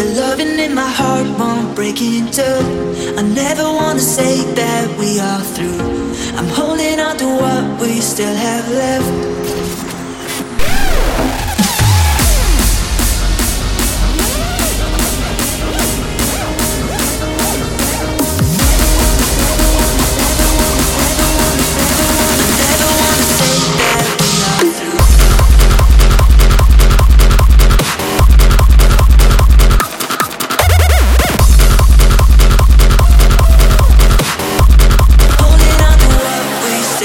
The loving in my heart won't break in two. I never wanna say that we are through. I'm holding on to what we still have left.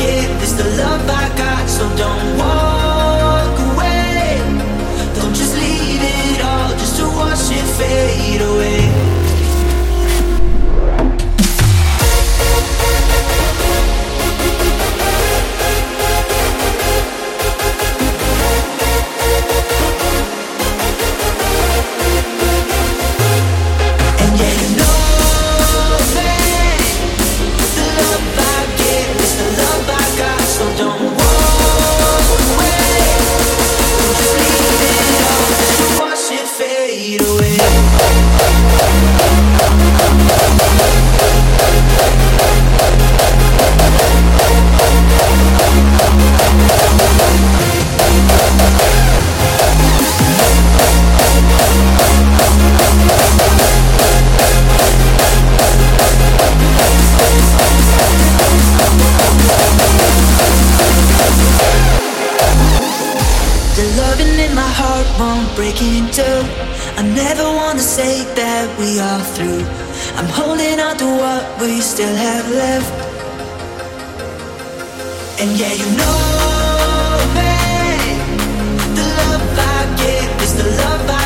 give is the love I got, so don't walk. in my heart won't break in two. I never wanna say that we are through. I'm holding on to what we still have left. And yeah, you know, me. the love I give is the love I.